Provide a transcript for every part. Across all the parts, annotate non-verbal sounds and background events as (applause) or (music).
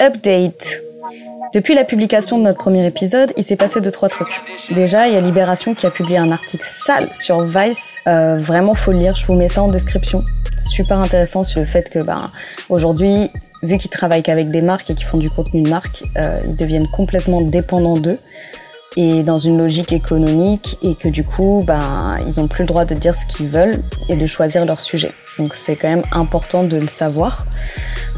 Update. Depuis la publication de notre premier épisode, il s'est passé deux trois trucs. Déjà, il y a Libération qui a publié un article sale sur Vice. Euh, vraiment, faut le lire. Je vous mets ça en description. Super intéressant sur le fait que, ben, aujourd'hui, vu qu'ils travaillent qu'avec des marques et qu'ils font du contenu de marque, euh, ils deviennent complètement dépendants d'eux et dans une logique économique et que du coup, ben, ils ont plus le droit de dire ce qu'ils veulent et de choisir leur sujet. Donc c'est quand même important de le savoir.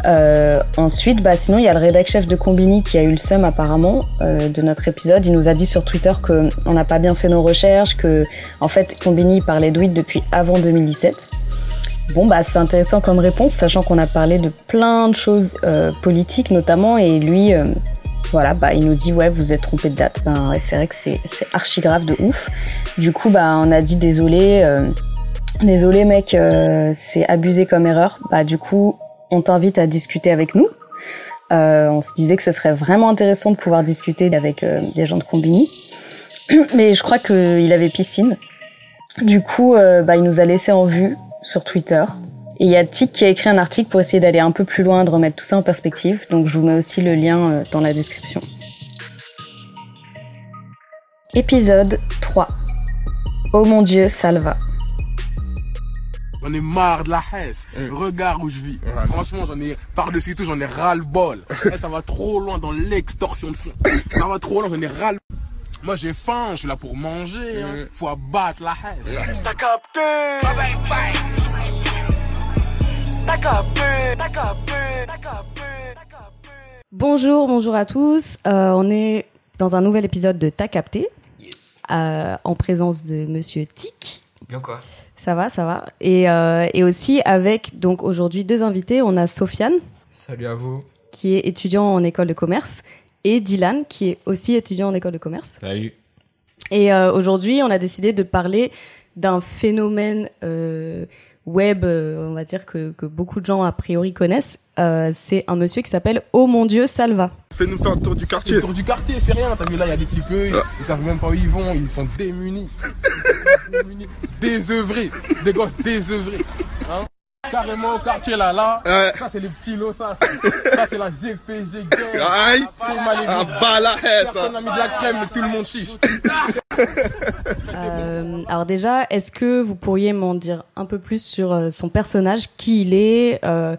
Euh, ensuite, bah, sinon, il y a le rédac chef de Combini qui a eu le seum apparemment euh, de notre épisode. Il nous a dit sur Twitter qu'on n'a pas bien fait nos recherches, que en fait Combini parlait de depuis avant 2017. Bon, bah c'est intéressant comme réponse, sachant qu'on a parlé de plein de choses euh, politiques notamment, et lui, euh, voilà, bah il nous dit ouais, vous êtes trompé de date. Ben, c'est vrai que c'est c'est archi grave de ouf. Du coup, bah on a dit désolé, euh, désolé mec, euh, c'est abusé comme erreur. Bah du coup, on t'invite à discuter avec nous. Euh, on se disait que ce serait vraiment intéressant de pouvoir discuter avec euh, des gens de Combini. (clears throat) Mais je crois qu'il avait piscine. Du coup, euh, bah, il nous a laissé en vue sur Twitter. Et il y a Tic qui a écrit un article pour essayer d'aller un peu plus loin, de remettre tout ça en perspective. Donc je vous mets aussi le lien euh, dans la description. Épisode 3. Oh mon dieu, Salva. J'en ai marre de la Hesse. Regarde où je vis. Franchement, j'en ai, par-dessus tout, j'en ai ras-le-bol. (laughs) Eh, ça va trop loin dans l'extorsion de fonds. Ça va trop loin, j'en ai ras le Moi, j'ai faim, je suis là pour manger. hein. Faut abattre la Hesse. T'as capté T'as capté T'as Bonjour, bonjour à tous. Euh, on est dans un nouvel épisode de Ta Capté, Yes. euh, en présence de Monsieur Tic. Bien quoi? Ça va, ça va. Et, euh, et aussi avec donc aujourd'hui deux invités. On a Sofiane Salut à vous. qui est étudiant en école de commerce et Dylan qui est aussi étudiant en école de commerce. Salut. Et euh, aujourd'hui, on a décidé de parler d'un phénomène euh, web, euh, on va dire que, que beaucoup de gens a priori connaissent. Euh, c'est un monsieur qui s'appelle Oh mon Dieu Salva. Fais-nous faire le tour du quartier. le tour du quartier, fais rien. T'as vu là, il y a des petits peu, ils, ils savent même pas où ils vont, ils sont démunis. (laughs) démunis. Désœuvrés. Des gosses désœuvrés. Carrément au quartier là, là. Ouais. Ça, c'est les petits lots, ça. Ça, c'est la GPG gang. Aïe Ah bah ça Personne n'a mis de la crème, mais tout le monde chiche. Euh, alors déjà, est-ce que vous pourriez m'en dire un peu plus sur euh, son personnage, qui il est, euh,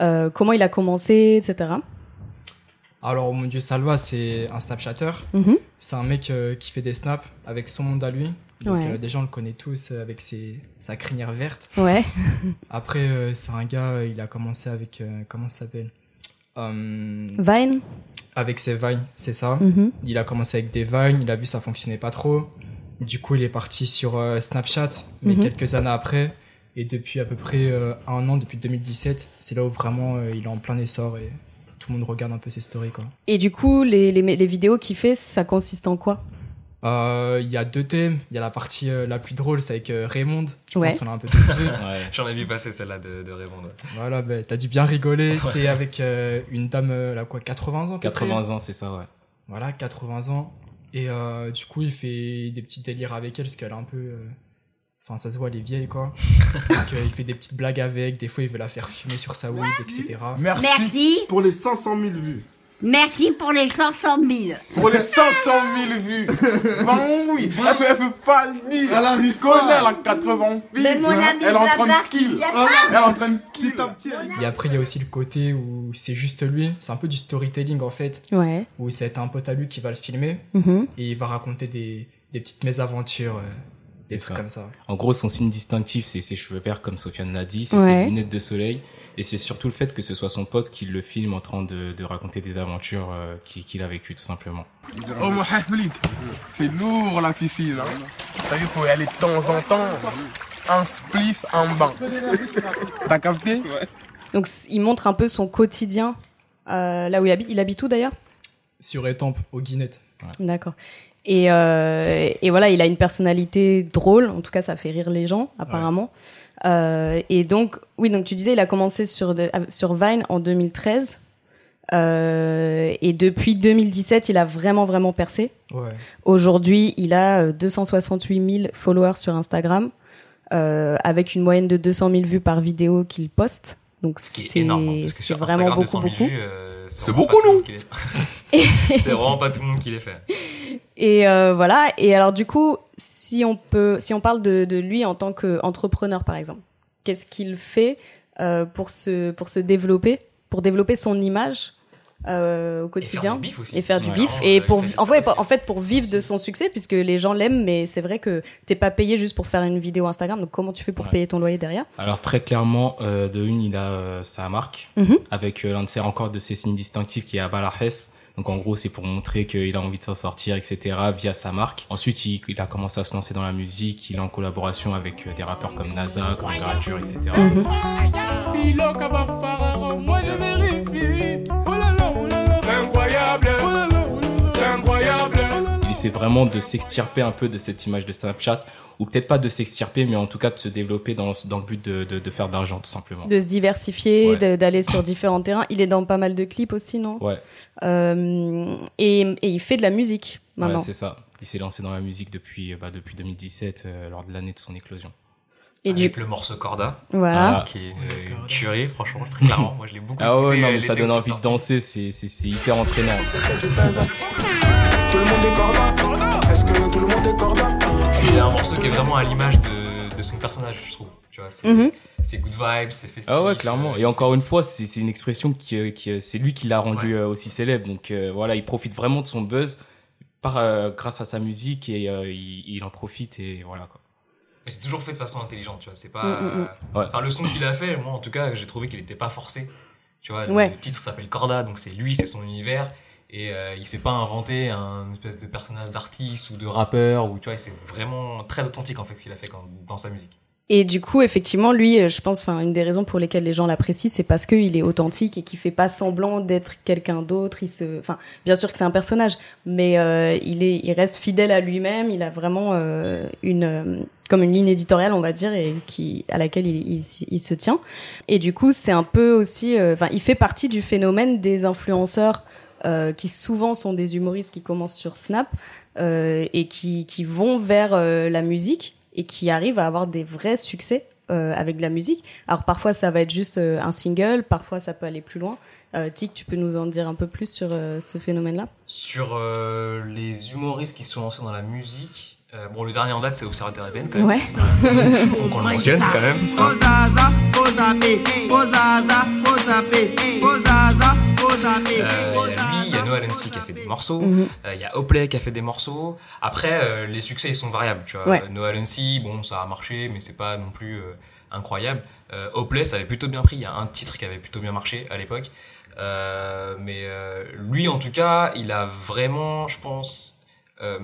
euh, comment il a commencé, etc. Alors, mon dieu, Salva, c'est un Snapchatter. Mhm. C'est un mec euh, qui fait des snaps avec son monde à lui. Donc, Ouais. euh, des gens le connaissent tous euh, avec ses, sa crinière verte. Ouais. (laughs) Après, euh, c'est un gars, euh, il a commencé avec. euh, comment ça s'appelle? Vine. Avec ses vines, c'est ça? Mhm. Il a commencé avec des vines, il a vu ça fonctionnait pas trop. Du coup, il est parti sur Snapchat, mais Mhm. quelques années après. Et depuis à peu près un an, depuis 2017, c'est là où vraiment il est en plein essor et tout le monde regarde un peu ses stories. Quoi. Et du coup, les, les, les vidéos qu'il fait, ça consiste en quoi? Euh, Il y a deux thèmes. Il y a la partie euh, la plus drôle, c'est avec euh, Raymond. Je Ouais. pense qu'on l'a un peu tous vu. (laughs) J'en ai vu passer celle-là de, de Raymond. ouais. voilà, bah, t'as dû bien rigoler. C'est avec euh, une dame, là, quoi, 80 ans à peu près 80 ans, c'est ça, ouais. Voilà, 80 ans. Et euh, du coup, il fait des petits délires avec elle parce qu'elle est un peu. euh, Enfin, ça se voit, elle est vieille, quoi. (laughs) Donc, euh, il fait des petites blagues avec. Des fois, il veut la faire fumer sur sa weed, etc. Merci Merci, pour les 500 000 vues. Merci pour les 500 000. Pour les 500 000 vues. (laughs) Ben oui. Elle fait, elle fait pas le dire. Elle connais, pas. elle a 80 piges. Mais mon ami Elle est en train de kill. Elle est en train de kill. Petit à petit. elle- Et après, il y a aussi le côté où c'est juste lui. C'est un peu du storytelling, en fait. Ouais. Où c'est un pote à lui qui va le filmer. Mhm. Et il va raconter des, des petites mésaventures. euh, des trucs ça. comme ça. En gros, son signe distinctif, c'est ses cheveux verts, comme Sofiane l'a dit, c'est Ouais. ses lunettes de soleil. Et c'est surtout le fait que ce soit son pote qui le filme en train de, de raconter des aventures euh, qu'il a vécues, tout simplement. Oh. C'est lourd la piscine. Hein. T'as vu, faut y aller de temps en temps. Un spliff, un bain. T'as capté? Donc c- il montre un peu son quotidien euh, là où il habite. Il habite où d'ailleurs? Sur Étampes, au Guinette. D'accord. Et, euh, et voilà, il a une personnalité drôle. En tout cas, ça fait rire les gens, apparemment. Euh, et donc, oui, donc tu disais, il a commencé sur, de- sur Vine en 2013. Euh, et depuis 2017, il a vraiment, vraiment percé. Ouais. Aujourd'hui, il a euh, 268 000 followers sur Instagram, euh, avec une moyenne de 200 000 vues par vidéo qu'il poste. Donc Ce qui est c'est énorme. hein, parce que c'est sur vraiment Instagram, beaucoup 200 000 beaucoup. vues, euh, C'est beaucoup, nous. (laughs) C'est vraiment pas tout le monde qui les fait. Et euh, voilà. Et alors du coup, si on peut, si on parle de, de lui en tant qu'entrepreneur par exemple, qu'est-ce qu'il fait euh, pour se pour se développer, pour développer son image euh, au quotidien du bif aussi. et faire du bif et pour en aussi. en fait pour vivre de son succès puisque les gens l'aiment mais c'est vrai que t'es pas payé juste pour faire une vidéo Instagram donc comment tu fais pour Ouais. payer ton loyer derrière? Alors très clairement, euh, de une, il a euh, sa marque Mhm. avec l'un de ses encore de ses signes distinctifs qui est Avalajes. Donc en gros, c'est pour montrer qu'il a envie de s'en sortir, etc. via sa marque. Ensuite, il, il a commencé à se lancer dans la musique. Il est en collaboration avec euh, des rappeurs comme NASA, comme Gradure, etc. Essaie vraiment de s'extirper un peu de cette image de Snapchat, ou peut-être pas de s'extirper, mais en tout cas de se développer dans, dans le but de, de, de faire d'argent, tout simplement. de se diversifier Ouais. de- d'aller sur différents terrains il est dans pas mal de clips aussi non? Ouais, Euh, et, et il fait de la musique ouais maintenant c'est ça. Il s'est lancé dans la musique depuis, euh, bah, depuis 2017, euh, lors de l'année de son éclosion. et du Avec le morceau Corda, voilà Ah. qui est une, une tuerie, franchement, très clairement. Moi, je l'ai beaucoup Ah ouais, écouté, non, euh, mais ça donne envie c'est de danser, c'est, c'est, c'est hyper entraînant. (laughs) Tout le monde est corda. Est-ce que tout le monde est corda? C'est un morceau qui est vraiment à l'image de, de son personnage, je trouve. Tu vois, c'est Mhm. c'est good vibes, c'est festif. Ah ouais, clairement. euh, Et encore une fois, c'est, une expression qui, euh, qui euh, c'est lui qui l'a rendu aussi célèbre. Donc euh, voilà, il profite vraiment de son buzz par, euh, grâce à sa musique et euh, il, il en profite et voilà quoi. Mais c'est toujours fait de façon intelligente, tu vois. C'est pas. Mm, mm, mm. Ouais. Enfin, le son qu'il a fait, moi, en tout cas, j'ai trouvé qu'il était pas forcé. Tu vois, Ouais. le titre s'appelle Corda, donc c'est lui, c'est son univers. Et euh, il s'est pas inventé un espèce de personnage d'artiste ou de rappeur, ou tu vois, c'est vraiment très authentique en fait ce qu'il a fait dans sa musique. Et du coup, effectivement, lui, euh, je pense, une des raisons pour lesquelles les gens l'apprécient, c'est parce qu'il est authentique et qu'il fait pas semblant d'être quelqu'un d'autre. Il se, enfin, bien sûr que c'est un personnage, mais euh, il est, il reste fidèle à lui-même. Il a vraiment euh, une, comme une ligne éditoriale, on va dire, et qui, à laquelle il, il, se tient. Et du coup, c'est un peu aussi, enfin, il fait partie du phénomène des influenceurs euh, qui souvent sont des humoristes qui commencent sur Snap euh, et qui, qui vont vers euh, la musique et qui arrivent à avoir des vrais succès euh, avec de la musique. Alors parfois ça va être juste euh, un single, parfois ça peut aller plus loin. Euh, Tic, tu peux nous en dire un peu plus sur euh, ce phénomène-là? Sur euh, les humoristes qui sont lancés dans la musique, euh, bon, le dernier en date, c'est Observateur Eben, quand même. Ouais. Faut qu'on le mentionne, quand même. Euh, Il y a lui, il y a Noah Lenzi qui a fait des morceaux, Mhm. euh, il y a Oplay qui a fait des morceaux. Après, euh, les succès, ils sont variables, tu vois. Ouais. Noah Lenzi, bon, ça a marché, mais c'est pas non plus euh, incroyable. Euh, Oplay, ça avait plutôt bien pris. Il y a un titre qui avait plutôt bien marché à l'époque. Euh, mais euh, lui, en tout cas, il a vraiment, je pense, euh,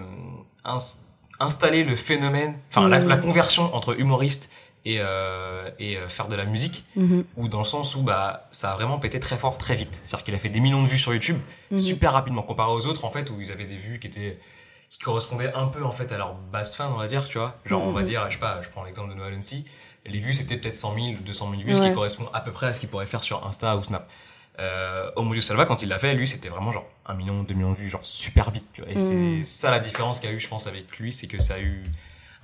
ins- installé le phénomène, enfin la, Mhm. la conversion entre humoriste et, euh, et euh, faire de la musique Mhm. ou dans le sens où bah ça a vraiment pété très fort très vite c'est à dire qu'il a fait des millions de vues sur YouTube Mhm. super rapidement comparé aux autres en fait où ils avaient des vues qui étaient qui correspondaient un peu en fait à leur base fin on va dire tu vois genre on va Mhm. dire je sais pas je prends l'exemple de Noah Lenzi les vues c'était peut-être 100 000 200 000 vues ce qui correspond à peu près à ce qu'il pourrait faire sur Insta ou Snap euh, Salva quand il l'a fait lui c'était vraiment genre un million deux millions de vues genre super vite tu vois. et c'est ça la différence qu'il y a eu je pense avec lui c'est que ça a eu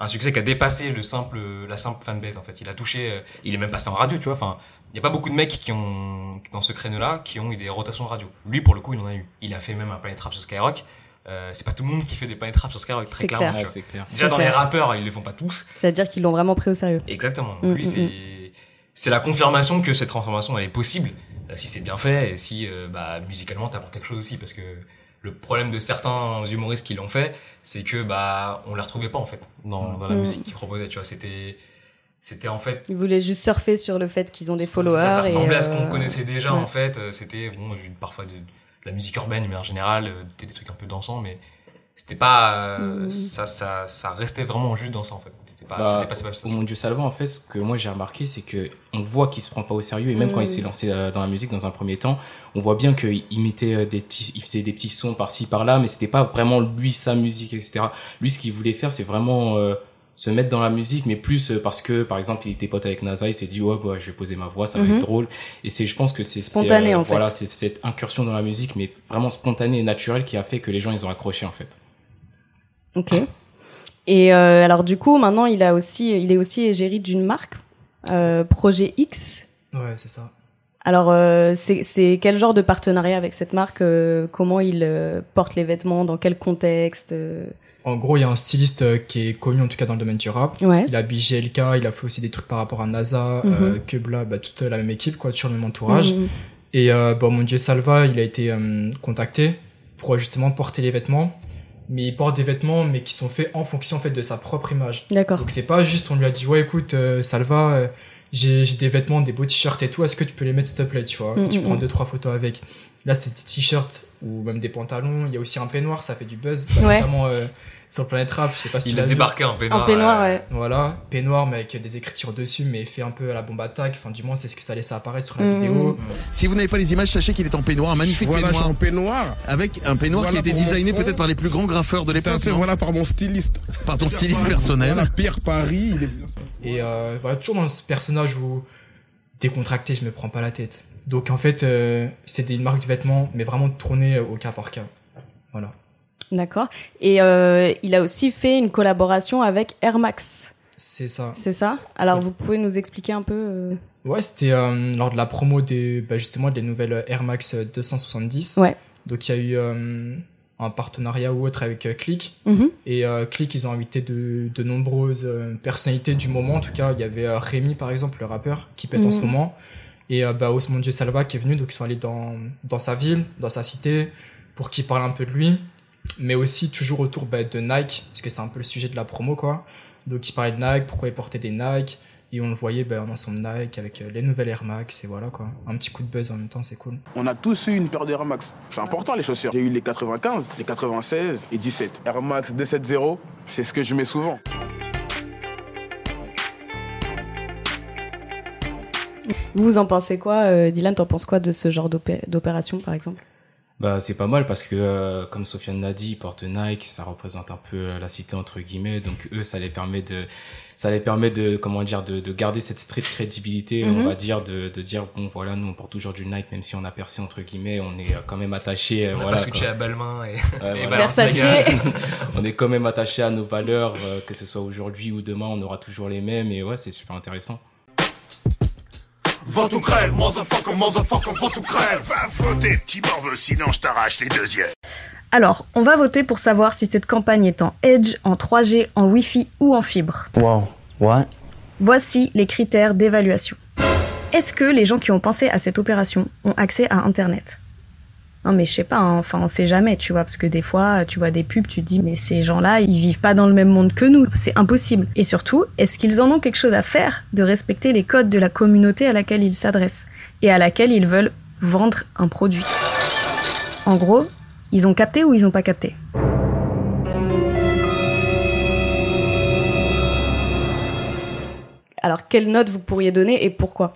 un succès qui a dépassé le simple la simple fanbase en fait il a touché euh, il est même passé en radio tu vois enfin il y a pas beaucoup de mecs qui ont dans ce créneau là qui ont eu des rotations radio lui pour le coup il en a eu il a fait même un Planet Rap sur Skyrock euh, c'est pas tout le monde qui fait des Planet Rap sur Skyrock très C'est clairement clair. Ouais, clair. déjà dans C'est les clair. rappeurs ils le font pas tous C'est-à-dire qu'ils l'ont vraiment pris au sérieux. Exactement. Mm, lui, mm, c'est c'est la confirmation que cette transformation elle est possible euh, si c'est bien fait et si euh, bah, musicalement t'apportes quelque chose aussi parce que le problème de certains humoristes qui l'ont fait, c'est que bah on les retrouvait pas en fait dans, dans la Mm. musique qu'ils proposaient. Tu vois, c'était c'était en fait Ils voulaient juste surfer sur le fait qu'ils ont des followers. ça, ça ressemblait et, à ce qu'on euh, connaissait déjà ouais. en fait. Euh, C'était bon parfois de, de la musique urbaine mais en général euh, des des trucs un peu dansants mais c'était pas euh, Mm. ça ça ça restait vraiment juste dansant en fait. C'était pas Bah, ça dépassait pas le Au Mon Dieu Salva, en fait, ce que moi j'ai remarqué, c'est que on voit qu'il se prend pas au sérieux. Et même Mm. quand il s'est lancé euh, dans la musique dans un premier temps, on voit bien qu'il il mettait euh, des petits, il faisait des petits sons par-ci par-là, mais c'était pas vraiment lui sa musique, etc. Lui, ce qu'il voulait faire, c'est vraiment euh, se mettre dans la musique, mais plus euh, parce que, par exemple, il était pote avec NASA, il s'est dit ouais, bah, je vais poser ma voix, ça va Mhm. être drôle. Et c'est, je pense que c'est en fait. Voilà, c'est cette incursion dans la musique, mais vraiment spontanée et naturelle qui a fait que les gens ils ont accroché en fait. Ok. Et euh, alors du coup, maintenant, il a aussi, il est aussi égérie d'une marque, euh, Projet X. Ouais, c'est ça. Alors, euh, c'est c'est quel genre de partenariat avec cette marque euh, Comment il euh, porte les vêtements Dans quel contexte euh En gros, il y a un styliste euh, qui est connu en tout cas dans le domaine du rap. Ouais. Il habille GLK, il a fait aussi des trucs par rapport à NASA, Mhm. euh, Kebla, bah, toute la même équipe, quoi, toujours le même entourage. Mhm. Et euh, bon, mon dieu Salva, il a été euh, contacté pour justement porter les vêtements. Mais il porte des vêtements, mais qui sont faits en fonction en fait de sa propre image. D'accord. Donc c'est pas juste on lui a dit ouais écoute Salva, j'ai des vêtements, des beaux t-shirts et tout, est-ce que tu peux les mettre s'il te plaît, tu vois Mm, Tu mm, prends mm. deux trois photos avec. Là c'est des t-shirts ou même des pantalons. Il y a aussi un peignoir, ça fait du buzz, bah, Ouais. notamment euh, sur Planet Rap. Je sais pas si Il a débarqué en peignoir. Un peignoir, euh, ouais. Voilà, peignoir mais avec des écritures dessus, mais fait un peu à la bombe attaque. Enfin, du moins, c'est ce que ça laissait apparaître sur la Mhm. vidéo. Si vous n'avez pas les images, sachez qu'il est en peignoir, un magnifique Voilà, peignoir. en peignoir. Avec un peignoir Voilà qui a été designé peut-être par les plus grands graffeurs de l'époque. voilà, par mon styliste. Par ton styliste personnel. Voilà, Pierre Paris. Il est... Et euh, voilà, toujours dans ce personnage où décontracté, je me prends pas la tête. Donc en fait, euh, c'est des marques de vêtements, mais vraiment tournées au cas par cas. Voilà. D'accord. Et euh, il a aussi fait une collaboration avec Air Max. C'est ça. C'est ça? Alors, vous pouvez nous expliquer un peu euh, Ouais, c'était euh, lors de la promo des, bah, justement des nouvelles Air Max 270. Ouais. Donc il y a eu euh, un partenariat ou autre avec euh, Click. mhm. Et euh, Click, ils ont invité de, de nombreuses euh, personnalités du moment. En tout cas, il y avait euh, Rémi, par exemple, le rappeur, qui pète en ce moment. Et euh, bah, Osmond Dieu Salva qui est venu. Donc, ils sont allés dans, dans sa ville, dans sa cité, pour qu'il parle un peu de lui. Mais aussi toujours autour bah, de Nike, parce que c'est un peu le sujet de la promo, quoi. Donc, il parlait de Nike, pourquoi il portait des Nike. Et on le voyait bah, en ensemble Nike avec euh, les nouvelles Air Max. Et voilà, quoi. Un petit coup de buzz en même temps, c'est cool. On a tous eu une paire d'Air Max. C'est important les chaussures. J'ai eu les 95, les 96 et 17. Air Max 270, c'est ce que je mets souvent. Vous en pensez quoi euh, Dylan, t'en penses quoi de ce genre d'opé- d'opération, par exemple? Bah, c'est pas mal parce que, euh, comme Sofiane l'a dit, ils portent Nike, ça représente un peu euh, la cité entre guillemets, donc eux, ça les permet de, ça les permet de, comment dire, de, de garder cette street crédibilité, Mhm. on va dire, de, de dire, bon, voilà, nous, on porte toujours du Nike, même si on a percé entre guillemets, on est quand même attaché, euh, voilà. pas switché quoi. à Balmain et, Ouais, (laughs) et voilà. Balenciaga. Versace. on est quand même attaché à nos valeurs, euh, que ce soit aujourd'hui ou demain, on aura toujours les mêmes, et ouais, c'est super intéressant. Vends ou crève, motherfucker, motherfucker, vends ou crève. Va voter, petit morveux, sinon je t'arrache les deux yeux. Alors, on va voter pour savoir si cette campagne est en Edge, en 3G, en Wi-Fi ou en fibre. Wow. What? Voici les critères d'évaluation. Est-ce que les gens qui ont pensé à cette opération ont accès à Internet? Non mais je sais pas, hein, enfin on sait jamais, tu vois, parce que des fois tu vois des pubs, tu te dis mais ces gens-là, ils vivent pas dans le même monde que nous, c'est impossible. Et surtout, est-ce qu'ils en ont quelque chose à faire de respecter les codes de la communauté à laquelle ils s'adressent et à laquelle ils veulent vendre un produit? En gros, ils ont capté ou ils ont pas capté? Alors, quelle note vous pourriez donner et pourquoi?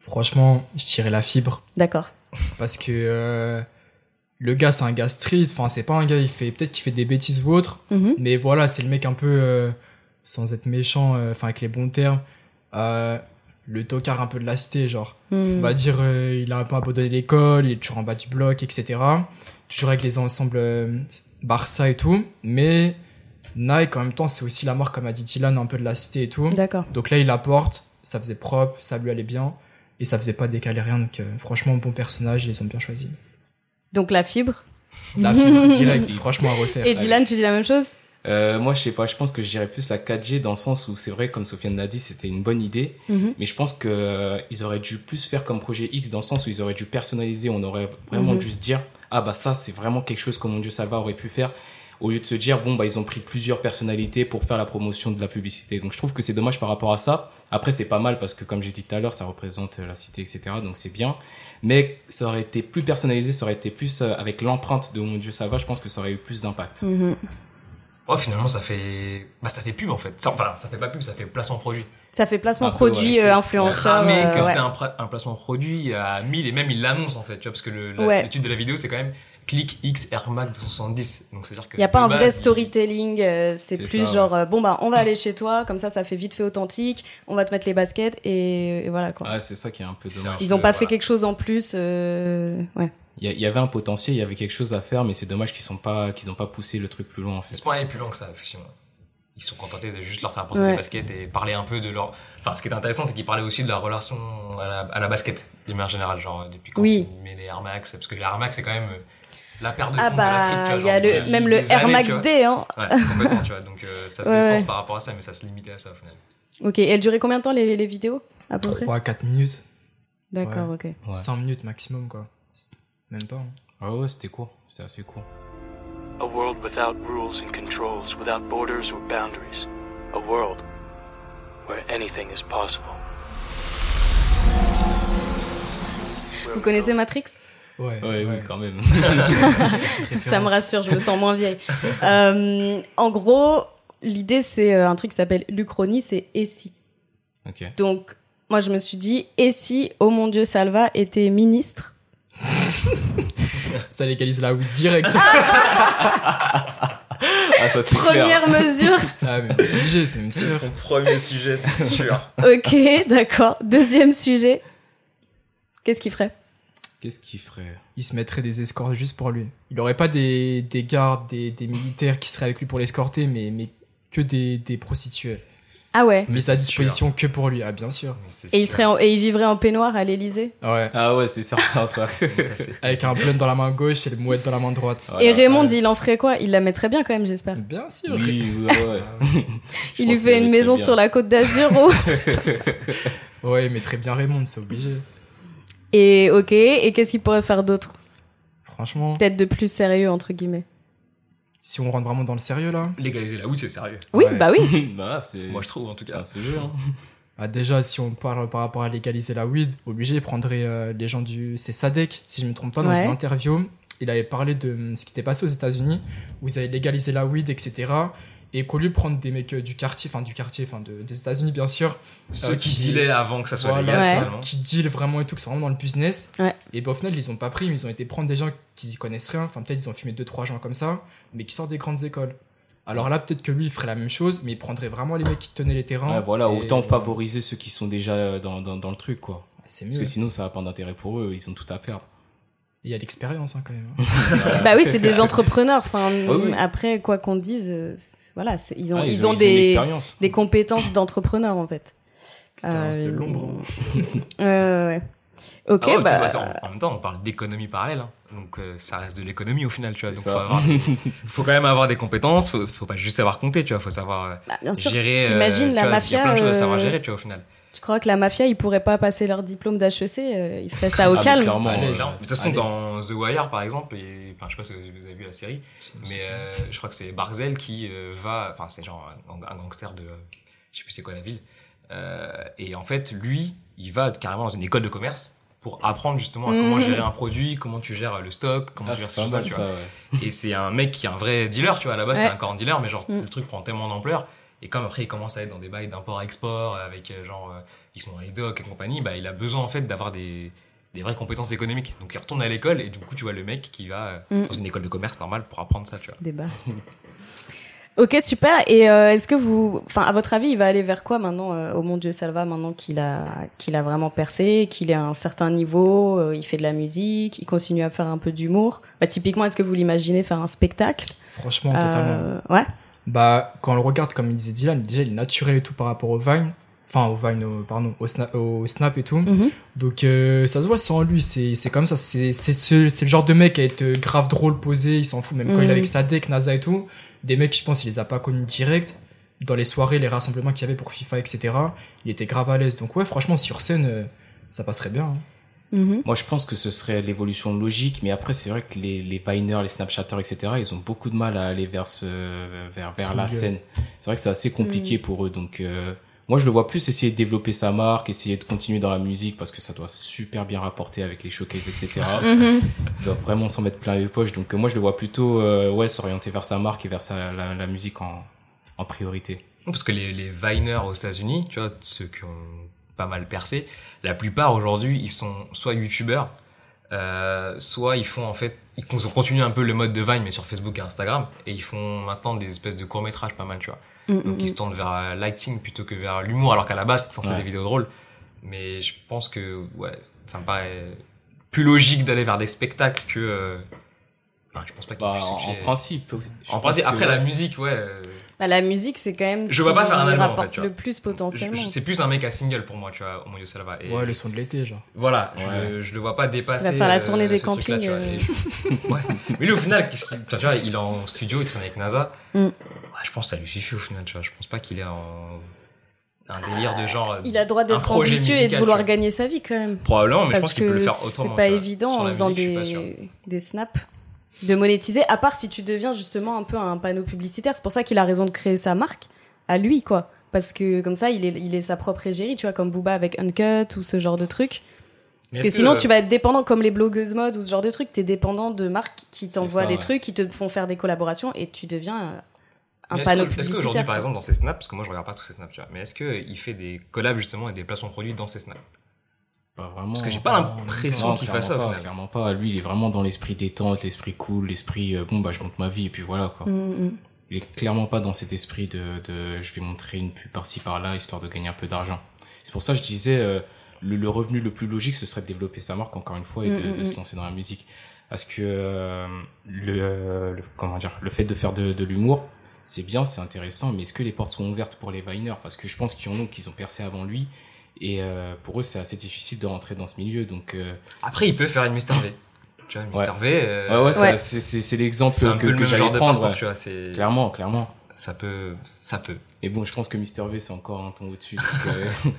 Franchement, je dirais la fibre. D'accord. Parce que euh, le gars, c'est un gars street. Enfin, c'est pas un gars, il fait peut-être qu'il fait des bêtises ou autre. Mhm. Mais voilà, c'est le mec un peu, euh, sans être méchant, euh, enfin avec les bons termes, le tocard un peu de la cité, genre. Hmm. On va dire, il a un peu abandonné l'école, il est toujours en bas du bloc, etc. Toujours avec les ensembles Barça et tout. Mais Nike, en même temps, c'est aussi la marque, comme a dit Dylan, un peu de la cité et tout. D'accord. Donc là, il apporte, ça faisait propre, ça lui allait bien. Et ça faisait pas décaler rien. Donc euh, franchement, bon personnage, ils ont bien choisi. Donc la fibre. La fibre (laughs) direct, franchement à refaire. Et Dylan, tu dis la même chose? Euh, moi, je sais pas, je pense que je dirais plus la 4G dans le sens où c'est vrai, comme Sofiane l'a dit, c'était une bonne idée. Mhm. Mais je pense que euh, ils auraient dû plus faire comme projet X dans le sens où ils auraient dû personnaliser. On aurait vraiment Mhm. dû se dire, ah bah ça, c'est vraiment quelque chose que mon Dieu Salva aurait pu faire. Au lieu de se dire, bon, bah ils ont pris plusieurs personnalités pour faire la promotion de la publicité. Donc je trouve que c'est dommage par rapport à ça. Après, c'est pas mal parce que, comme j'ai dit tout à l'heure, ça représente euh, la cité, etc. Donc c'est bien. Mais ça aurait été plus personnalisé, ça aurait été plus euh, avec l'empreinte de mon Dieu Salva. Je pense que ça aurait eu plus d'impact. Mhm. Ouais, finalement, ça fait, bah, ça fait pub en fait. Ça, enfin, ça fait pas pub, ça fait placement produit. Ça fait placement Un peu, produit, ouais, euh, influenceur. Mais euh, que ouais. c'est un, placement produit à 1000 et même il l'annonce en fait, tu vois, parce que le, la- Ouais. l'étude de la vidéo c'est quand même clic X Air Max 270. Donc c'est-à-dire que. Il n'y a pas de un base, vrai storytelling, euh, c'est plus ça, genre, euh, bon bah on va aller chez toi, comme ça ça fait vite fait authentique, on va te mettre les baskets et, et voilà quoi. Ah, c'est ça qui est un peu dommage. Ils ont peu, pas fait voilà. quelque chose en plus, euh, ouais. Il y, avait un potentiel, il y avait quelque chose à faire, mais c'est dommage qu'ils sont pas qu'ils ont pas poussé le truc plus loin en fait. C'est pas aller plus loin que ça, effectivement. ils sont contentés de juste leur faire porter Ouais. des baskets et parler un peu de leur. Enfin, ce qui est intéressant, c'est qu'ils parlaient aussi de leur relation à la, à la basket, d'une manière générale, genre depuis quand Oui. ils mettent les Air Max, parce que les Air Max, c'est quand même euh, la paire de Ah comptes de la street, bah, vois, il y a le, depuis même le Air années, Max. D, hein. Ouais, complètement, tu vois. Donc euh, ça faisait (laughs) Ouais, sens ouais. par rapport à ça, mais ça se limitait à ça au final. Ok, et elle durait combien de temps les, les vidéos à peu près? 3-4 minutes. D'accord, Ouais. ok. 5 minutes maximum, quoi. Même pas. hein. Ah ouais, c'était court. C'était assez court. A world without rules and controls, without borders or boundaries. A world where anything is possible. Vous connaissez Matrix? Ouais, Ouais, oui, quand même. (laughs) Ça me rassure, je me sens moins vieille. (laughs) Euh, en gros, l'idée c'est euh, un truc qui s'appelle l'Uchronie, c'est et si. Ok. Donc, moi je me suis dit, et si, oh mon dieu, Salva était ministre? Ça légalise la weed direct. Ah, ça c'est Première mesure. ah, mais obligé, c'est même sûr. C'est son premier sujet, c'est sûr. Ok, d'accord. Deuxième sujet. Qu'est-ce qu'il ferait? Qu'est-ce qu'il ferait Il se mettrait des escortes juste pour lui. Il aurait pas des, des gardes, des, des militaires qui seraient avec lui pour l'escorter, mais, mais que des, des prostituées. Ah ouais. Mais à disposition que pour lui, ah bien sûr. Et il, serait en- et il vivrait en peignoir à l'Elysée Ouais. Ah ouais, c'est certain ça. (laughs) Avec un blunt dans la main gauche et le mouette dans la main droite. Et Raymond, il en ferait quoi? Il la mettrait bien quand même, j'espère. Bien sûr. Oui, ouais, ouais. (laughs) Je Il lui fait une maison bien. sur la côte d'Azur. ou- (laughs) Ouais, il mettrait bien Raymond, c'est obligé. Et ok, et qu'est-ce qu'il pourrait faire d'autre? Franchement, Peut-être de plus sérieux, entre guillemets. si on rentre vraiment dans le sérieux là. Légaliser la weed, c'est sérieux. Oui, Ouais. bah oui. (laughs) bah, c'est. Moi, je trouve, en tout c'est cas. sujet. Hein. (laughs) Ah, déjà, si on parle par rapport à légaliser la weed, obligé, il prendrait euh, les gens du. C'est Sadek, si je me trompe pas, dans Ouais. une interview. Il avait parlé de hum, ce qui était passé aux États-Unis, où ils avaient légalisé la weed, etc. Et qu'au lieu de prendre des mecs euh, du quartier, enfin du quartier, enfin de- des États-Unis bien sûr, Ceux euh, qui dealaient avant que ça soit voilà, légal, Ouais. finalement. qui deal vraiment et tout, que c'est vraiment dans le business. Ouais. Et bah, au final, ils ont pas pris, mais ils ont été prendre des gens qui y connaissent rien. Enfin, peut-être ils ont fumé 2-3 gens comme ça, mais qui sortent des grandes écoles. Alors là, peut-être que lui, il ferait la même chose, mais il prendrait vraiment les mecs qui tenaient les terrains. Ouais, voilà, et- autant favoriser ceux qui sont déjà euh, dans, dans, dans le truc, quoi. C'est Parce que sinon, ça n'a pas d'intérêt pour eux, ils ont tout à perdre. Il y a l'expérience hein, quand même. hein. (laughs) bah oui, c'est des entrepreneurs. Enfin, oui. après, quoi qu'on dise, euh, voilà, ils ont, Ah, ils, ont, des, compétences d'entrepreneurs en fait. Expérience de Euh, l'ombre. (laughs) Euh, ouais. Ok, Ah ouais, bah. vois, ça, en, en même temps, on parle d'économie parallèle. hein. Donc, euh, ça reste de l'économie au final, tu vois. Donc, faut, avoir- (laughs) faut quand même avoir des compétences. Faut, faut pas juste savoir compter, tu vois. Faut savoir euh, bah, bien sûr, gérer. t'imagines euh, la vois, Il y a mafia. plein de choses à euh, savoir gérer, tu vois, au final. Tu crois que la mafia, ils pourraient pas passer leur diplôme d'HEC euh, Ils feraient ça Ah, au calme. clairement, euh, Clairement. De toute façon, dans The Wire, par exemple, et, enfin, je sais pas si vous avez vu la série, mais euh, je crois que c'est Barzel qui euh, va, enfin, c'est genre un, un gangster de, euh, je sais plus c'est quoi la ville, euh, et en fait, lui, il va carrément dans une école de commerce pour apprendre justement à comment Mhm. gérer un produit, comment tu gères le stock, comment Ah, tu gères choses-là, mal tu ça, vois. ouais. Et c'est un mec qui est un vrai dealer, tu vois, à la base, Ouais. c'est un corps dealer, mais genre, Mm. le truc prend tellement d'ampleur. Et comme après, il commence à être dans des bails d'import-export, avec euh, genre, euh, ils sont dans les docks et compagnie, bah, il a besoin, en fait, d'avoir des, des vraies compétences économiques. Donc, il retourne à l'école, et du coup, tu vois le mec qui va euh, Mm. dans une école de commerce normale pour apprendre ça, tu vois. Débat. (laughs) Ok, super. Et euh, est-ce que vous, enfin, à votre avis, il va aller vers quoi maintenant, euh, au mon Dieu Salva, maintenant qu'il a, qu'il a vraiment percé, qu'il est à un certain niveau, euh, il fait de la musique, il continue à faire un peu d'humour? Bah, typiquement, est-ce que vous l'imaginez faire un spectacle? Franchement, totalement. Euh, Ouais. Bah, quand on le regarde, comme il disait Dylan, déjà, il est naturel et tout par rapport au Vine. Enfin, au Vine, au- pardon, au, Sna- au Snap et tout. Mhm. Donc, euh, ça se voit, en lui. C'est comme ça. C'est c'est ce- le genre de mec à être euh, grave drôle, posé. Il s'en fout, même quand il Mhm. est avec Sadek, NASA et tout. Des mecs, je pense, il les a pas connus direct. Dans les soirées, les rassemblements qu'il y avait pour FIFA, etc. Il était grave à l'aise. Donc, ouais, franchement, sur scène, euh, ça passerait bien. hein. Mhm. Moi, je pense que ce serait l'évolution logique, mais après, c'est vrai que les, les Viners, les Snapchatters, etc., ils ont beaucoup de mal à aller vers, ce, vers, vers la scène. C'est vrai que c'est assez compliqué pour eux. Donc, euh, moi, je le vois plus essayer de développer sa marque, essayer de continuer dans la musique, parce que ça doit super bien rapporter avec les showcases, etc. (laughs) Mhm. Il doit vraiment s'en mettre plein les poches. Donc, euh, moi, je le vois plutôt euh, ouais, s'orienter vers sa marque et vers sa, la, la musique en, en priorité. Parce que les, les Viners aux États-Unis, tu vois, ceux qui ont pas mal percé, la plupart aujourd'hui, ils sont soit youtubeurs, euh, soit ils font en fait, ils con- ont continué un peu le mode de Vine, mais sur Facebook et Instagram, et ils font maintenant des espèces de courts-métrages pas mal, tu vois. Mm, Donc mm, ils se tournent vers euh, l'acting plutôt que vers l'humour, alors qu'à la base, c'est censé être Ouais. des vidéos drôles. Mais je pense que, ouais, ça me paraît plus logique d'aller vers des spectacles que. euh, Enfin, je pense pas qu'il Bah, en, principe. En principe, que, après ouais. la musique, ouais. Euh, Bah, la musique, c'est quand même. Je vois pas faire un album, en fait, tu vois. le plus potentiellement. C'est plus un mec à single pour moi, tu vois, au Moyo Salva. Et Ouais, le son de l'été, genre. Voilà, je, Ouais. je le vois pas dépasser. Il va faire la euh, tournée des ce truc-là, campings, (laughs) ouais. Mais lui, au final, tu vois, il est en studio, il traîne avec NASA. Mm. Ouais, je pense que ça lui suffit au final, tu vois. Je pense pas qu'il est en un délire de genre. Il a le droit d'être ambitieux et de vouloir gagner sa vie quand même. Probablement, mais je pense qu'il peut le faire autrement. C'est pas évident en faisant des, des snaps de monétiser, à part si tu deviens justement un peu un panneau publicitaire. C'est pour ça qu'il a raison de créer sa marque à lui, quoi. Parce que comme ça, il est, il est sa propre égérie, tu vois, comme Booba avec Uncut ou ce genre de truc. Parce que sinon, tu vas être dépendant comme les blogueuses mode ou ce genre de truc. T'es dépendant de marques qui t'envoient des ouais. trucs, qui te font faire des collaborations et tu deviens euh, un Mais panneau est-ce que- Est-ce publicitaire. qu'aujourd'hui, par exemple, dans ses snaps, parce que moi je regarde pas tous ses snaps, tu vois, mais est-ce qu'il fait des collabs justement et des placements produits dans ses snaps? Pas vraiment. Parce que j'ai pas l'impression qu'il fasse ça pas, final. Clairement pas. Lui, il est vraiment dans l'esprit détente, l'esprit cool, l'esprit euh, bon, bah, je monte ma vie et puis voilà, quoi. Mm, mm. Il est clairement pas dans cet esprit de, de je vais montrer une pub par-ci par-là histoire de gagner un peu d'argent. C'est pour ça que je disais euh, le, le revenu le plus logique ce serait de développer sa marque encore une fois et de, Mm, de se lancer dans la musique. Parce que euh, le, le- comment dire le fait de faire de, de l'humour c'est bien, c'est intéressant, mais est-ce que les portes sont ouvertes pour les Viners? Parce que je pense qu'il y en a qui ont percé avant lui et euh, pour eux c'est assez difficile de rentrer dans ce milieu donc euh, Après, il peut faire une Mister V. Tu vois, Mister Ouais. V. euh, ouais ouais, Ouais. c'est c'est c'est l'exemple C'est que, peu le que même j'allais prendre parcours, ouais. tu vois. C'est clairement clairement ça peut, ça peut. mais bon je pense que Mister V c'est encore un ton au-dessus (laughs) euh, (laughs)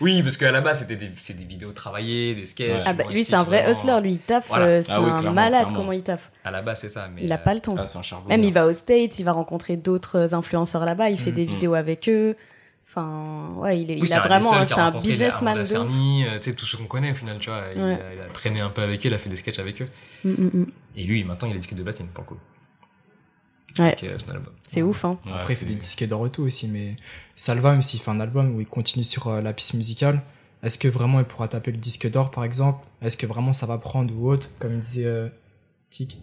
Oui, parce qu'à la base c'était des, c'est des vidéos travaillées, des sketchs. Ouais. Ah bah, lui, c'est un vrai vraiment- hustler. Lui, il taffe. Voilà. euh, c'est Ah oui, un malade clairement. comment il taffe. À la base c'est ça, mais Il a euh, pas le temps. ah, c'est un. Même il va au States, il va rencontrer d'autres influenceurs là-bas, il fait Mm, des mm. vidéos avec eux. Enfin, ouais, il, est, Oui, il a vraiment, c'est un businessman de euh, tu sais, tous ceux qu'on connaît au final, tu vois. Il, a, il a traîné un peu avec eux, il a fait des sketchs avec eux. Mm, mm, mm. Et lui, maintenant, il a disque de platine pour le coup. Ouais. Euh. C'est ouf, hein. Ouais, Après, il c'est- fait des disques d'or et tout aussi, mais Salva, même s'il fait un album où il continue sur euh, la piste musicale, est-ce que vraiment il pourra taper le disque d'or par exemple? Est-ce que vraiment ça va prendre ou autre? Comme il disait euh, Tic,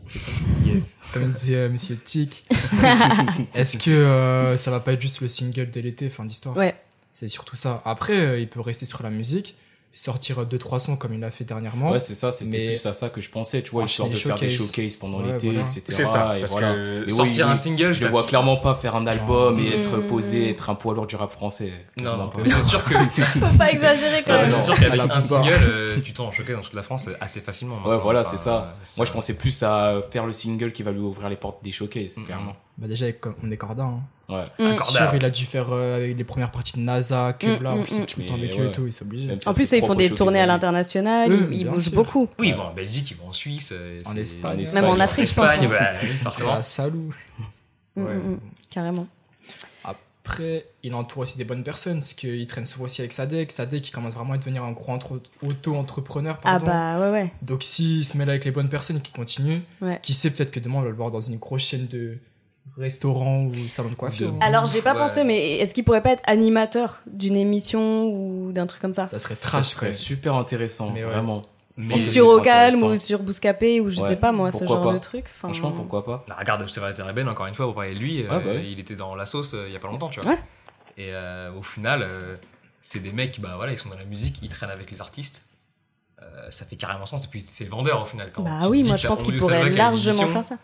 Yes. comme disait euh, Monsieur Tic. (laughs) est-ce que euh, ça va pas être juste le single dès l'été, fin d'histoire? Ouais. C'est surtout ça. Après, euh, il peut rester sur la musique, sortir deux trois sons comme il a fait dernièrement. Ouais, c'est ça, c'était Mais- plus à ça que je pensais, tu vois, histoire de faire des showcase. showcases pendant Ouais, l'été, voilà. etc. C'est ça, et parce voilà. que Mais sortir oui, un single, je ça le vois clairement pas faire un album et être posé, être un poids lourd du rap français. Non, non, pas. mais c'est sûr que, (laughs) Faut pas exagérer quand même. c'est sûr qu'avec la un single, euh, tu t'en choquais dans toute la France assez facilement. Ouais, maintenant. voilà, Enfin, c'est ça. euh, Moi, je pensais plus à faire le single qui va lui ouvrir les portes des showcases, Mm. clairement. Bah déjà, avec- on est corda. Hein. Ouais. Mm. C'est sûr, il a dû faire euh, les premières parties de NASA, Mm, en mm, plus, c'est mm. tout le temps Mais avec eux et tout, ils sont obligés. Même En plus, ils font des tournées à l'international, Oui, ils, bougent sûr. beaucoup. Oui, ils vont en Belgique, ils vont en Suisse. euh, En c'est- Espagne. En Même Espagne, en Afrique, je pense. Espagne, hein. bah, oui, forcément. Ah, salou. Mm, Ouais. mm. Carrément. Après, il entoure aussi des bonnes personnes, parce qu'il traîne souvent aussi avec Sadek. Sadek, qui commence vraiment à devenir un gros entre- auto-entrepreneur. Ah bah ouais, ouais. Donc, s'il se mêle avec les bonnes personnes et qu'il continue, Ouais. qui sait, peut-être que demain, on va le voir dans une grosse chaîne de restaurants ou salon de coiffure. De-. Alors, j'ai pas Ouais. pensé, mais est-ce qu'il pourrait pas être animateur d'une émission ou d'un truc comme ça? Ça serait Ça trash. serait super intéressant, Mais ouais. vraiment. Mais Sur au calme ou sur Bouscapé ou je Ouais. sais pas moi, ce genre pas de truc. Franchement, pourquoi pas Bah, regarde, c'est vrai, Ben, encore une fois, pour parler de lui, euh, bah oui. il était dans la sauce euh, il y a pas longtemps, tu vois. Ouais. Et euh, au final, euh, c'est des mecs, bah voilà, ils sont dans la musique, ils traînent avec les artistes. Euh, ça fait carrément sens, et puis c'est vendeur au final. Quand Bah oui, moi je pense qu'il pourrait largement faire ça.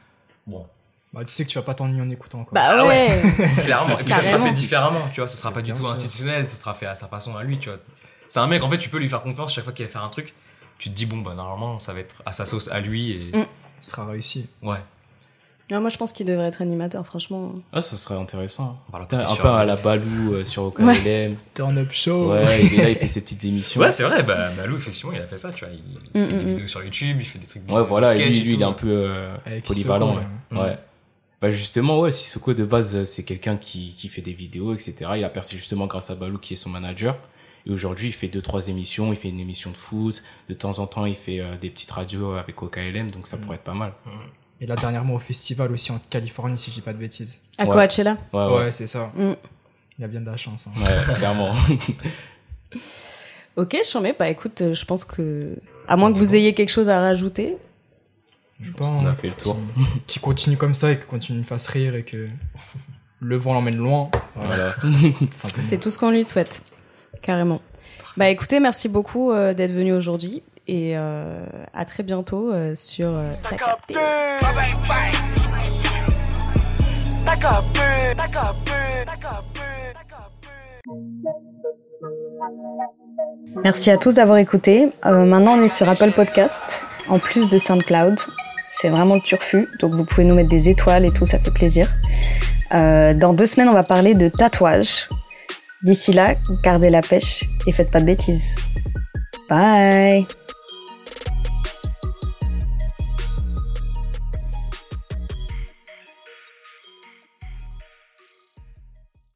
Bon, Bah, tu sais que tu vas pas t'ennuyer en écoutant. Quoi. Bah Ah ouais. (laughs) clairement. Et puis ça sera Carrément. fait différemment, tu vois, ça sera pas du Bien tout sûr. institutionnel, ça sera fait à sa façon à lui, tu vois. C'est un mec, en fait, tu peux lui faire confiance chaque fois qu'il va faire un truc. Tu te dis, bon, bah normalement, ça va être à sa sauce à lui, et Mm. Ce sera réussi. ouais. Non, moi je pense qu'il devrait être animateur, franchement. Ah, ça serait intéressant. On va le Putain, côté un sur peu à la. Balou euh, sur OKLM. Turn up show. Ouais, il est là, il fait ses petites émissions. Ouais, c'est vrai, bah, Malou, effectivement, il a fait ça, tu vois. Il, il Mm, fait des mm, vidéos sur YouTube, il fait des trucs. Ouais, voilà, sketch lui, et lui il est un peu euh, Avec polyvalent. Ouais. ouais. Ouais. Bah justement, ouais, Sissoko de base, euh, c'est quelqu'un qui, qui fait des vidéos, etc. Il a percé justement grâce à Balou qui est son manager. Et aujourd'hui, il fait deux, trois émissions. Il fait une émission de foot. De temps en temps, il fait euh, des petites radios avec OKLM, donc ça pourrait être pas mal. Et là, dernièrement, au festival aussi en Californie, si je dis pas de bêtises. À Ouais. Coachella Ouais, Ouais, ouais. c'est ça. Mm. Il a bien de la chance. hein. Ouais, clairement. (laughs) Ok, je mets. Bah écoute, euh, je pense que. À moins que vous ayez quelque chose à rajouter. Je pense qu'on a fait le tour. Qui, continue comme ça et qui continue de fasse rire et que le vent l'emmène loin. Voilà. (laughs) C'est tout ce qu'on lui souhaite. Carrément. Bah écoutez, merci beaucoup euh, d'être venu aujourd'hui. Et euh, à très bientôt euh, sur euh, T'as capté. T'as capté Merci à tous d'avoir écouté. Euh, maintenant, on est sur Apple Podcast, en plus de SoundCloud. C'est vraiment le turfu, donc vous pouvez nous mettre des étoiles et tout, ça fait plaisir. Euh, dans deux semaines, on va parler de tatouage. D'ici là, gardez la pêche et faites pas de bêtises. Bye